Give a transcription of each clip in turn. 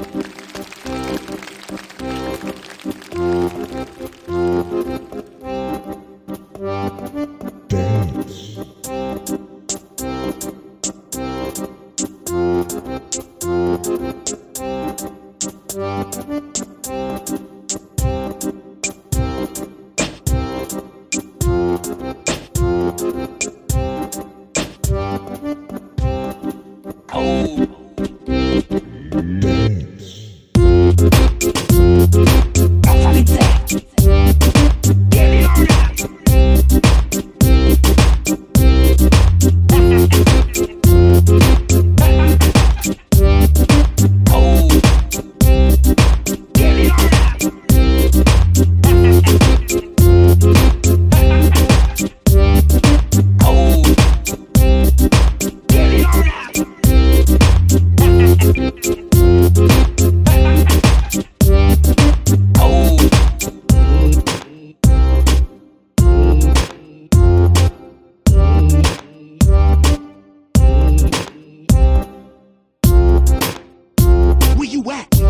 Where you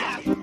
Yeah.